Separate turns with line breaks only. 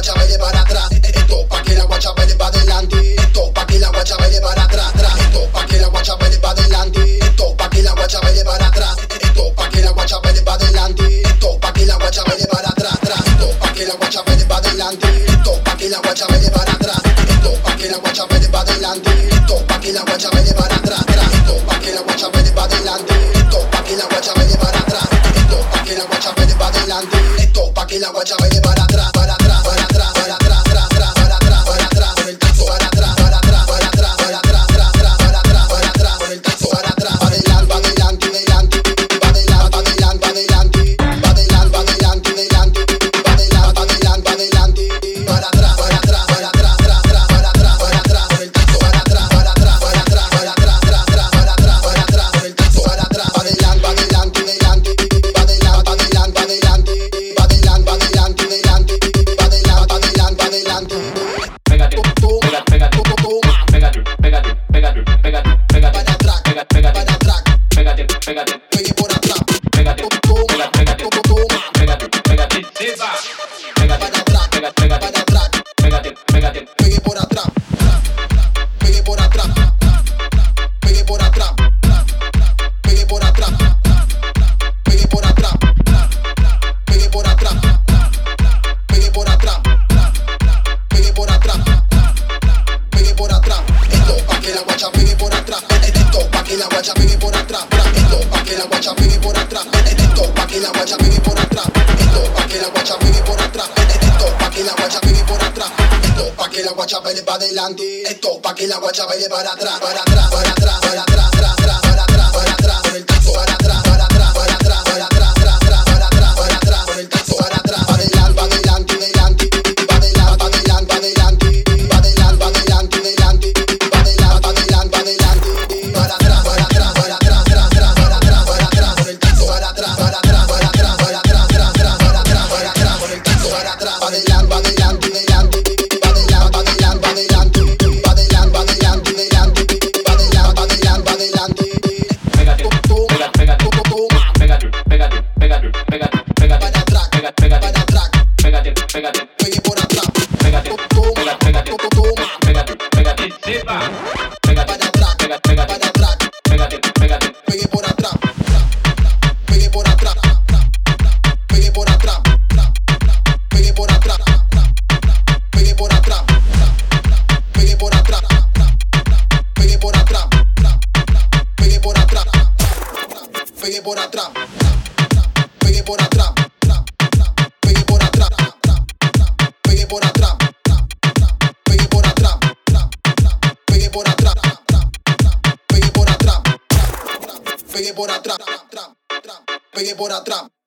guacha baile para atrás. Esto pa' que la guacha baile para adelante. Esto pa' que la guacha baile para atrás. Esto pa' que la guacha baile para adelante. Esto pa' que la guacha baile para atrás. Esto pa' que la guacha baile para adelante. Esto pa' que la guacha baile para atrás. Esto pa' que la guacha baile para adelante. Esto pa' que la guacha baile para atrás. Esto pa' que la guacha baile para adelante. Esto pa' que la guacha baile para atrás. Esto pa' que la guacha baile para adelante. Esto pa' que la guacha baile para atrás. Esto pa' que la guacha baile para adelante. Esto pa' que la guacha baile para atrás.
Pégate, pégate,
pegue por atrás,
pégate, pégate, pégate, pégate, pégate, sepa. Pégate,
para atrás,
pégate, pégate,
para atrás,
pégate, pégate,
pegue por atrás, pegue por atrás, pegue por atrás, pegue por atrás, pegue por atrás, pegue por atrás, pegue por atrás, pegue por atrás, pegue por atrás. Esto pa' que la guacha pegue por atrás. Esto pa' que la guacha pegue adelante. Esto pa' que la guacha baile para atrás, para atrás, para atrás, para atrás, para atrás, para atrás, para atrás, para atrás, para atrás, para atrás, para atrás, para atrás, para atrás, para atrás, el tazo, para atrás, para adelante, adelante, adelante, para atrás, para atrás, para atrás, para atrás, para atrás, para atrás, el tazo, para atrás, para atrás, atrás, atrás, atrás, atrás, para atrás, para para adelante atrás, pegue por atrás, pegue por atrás, pegue por atrás, pegue por atrás, pegue por atrás, pegue por atrás, pegue por atrás, pegue por atrás.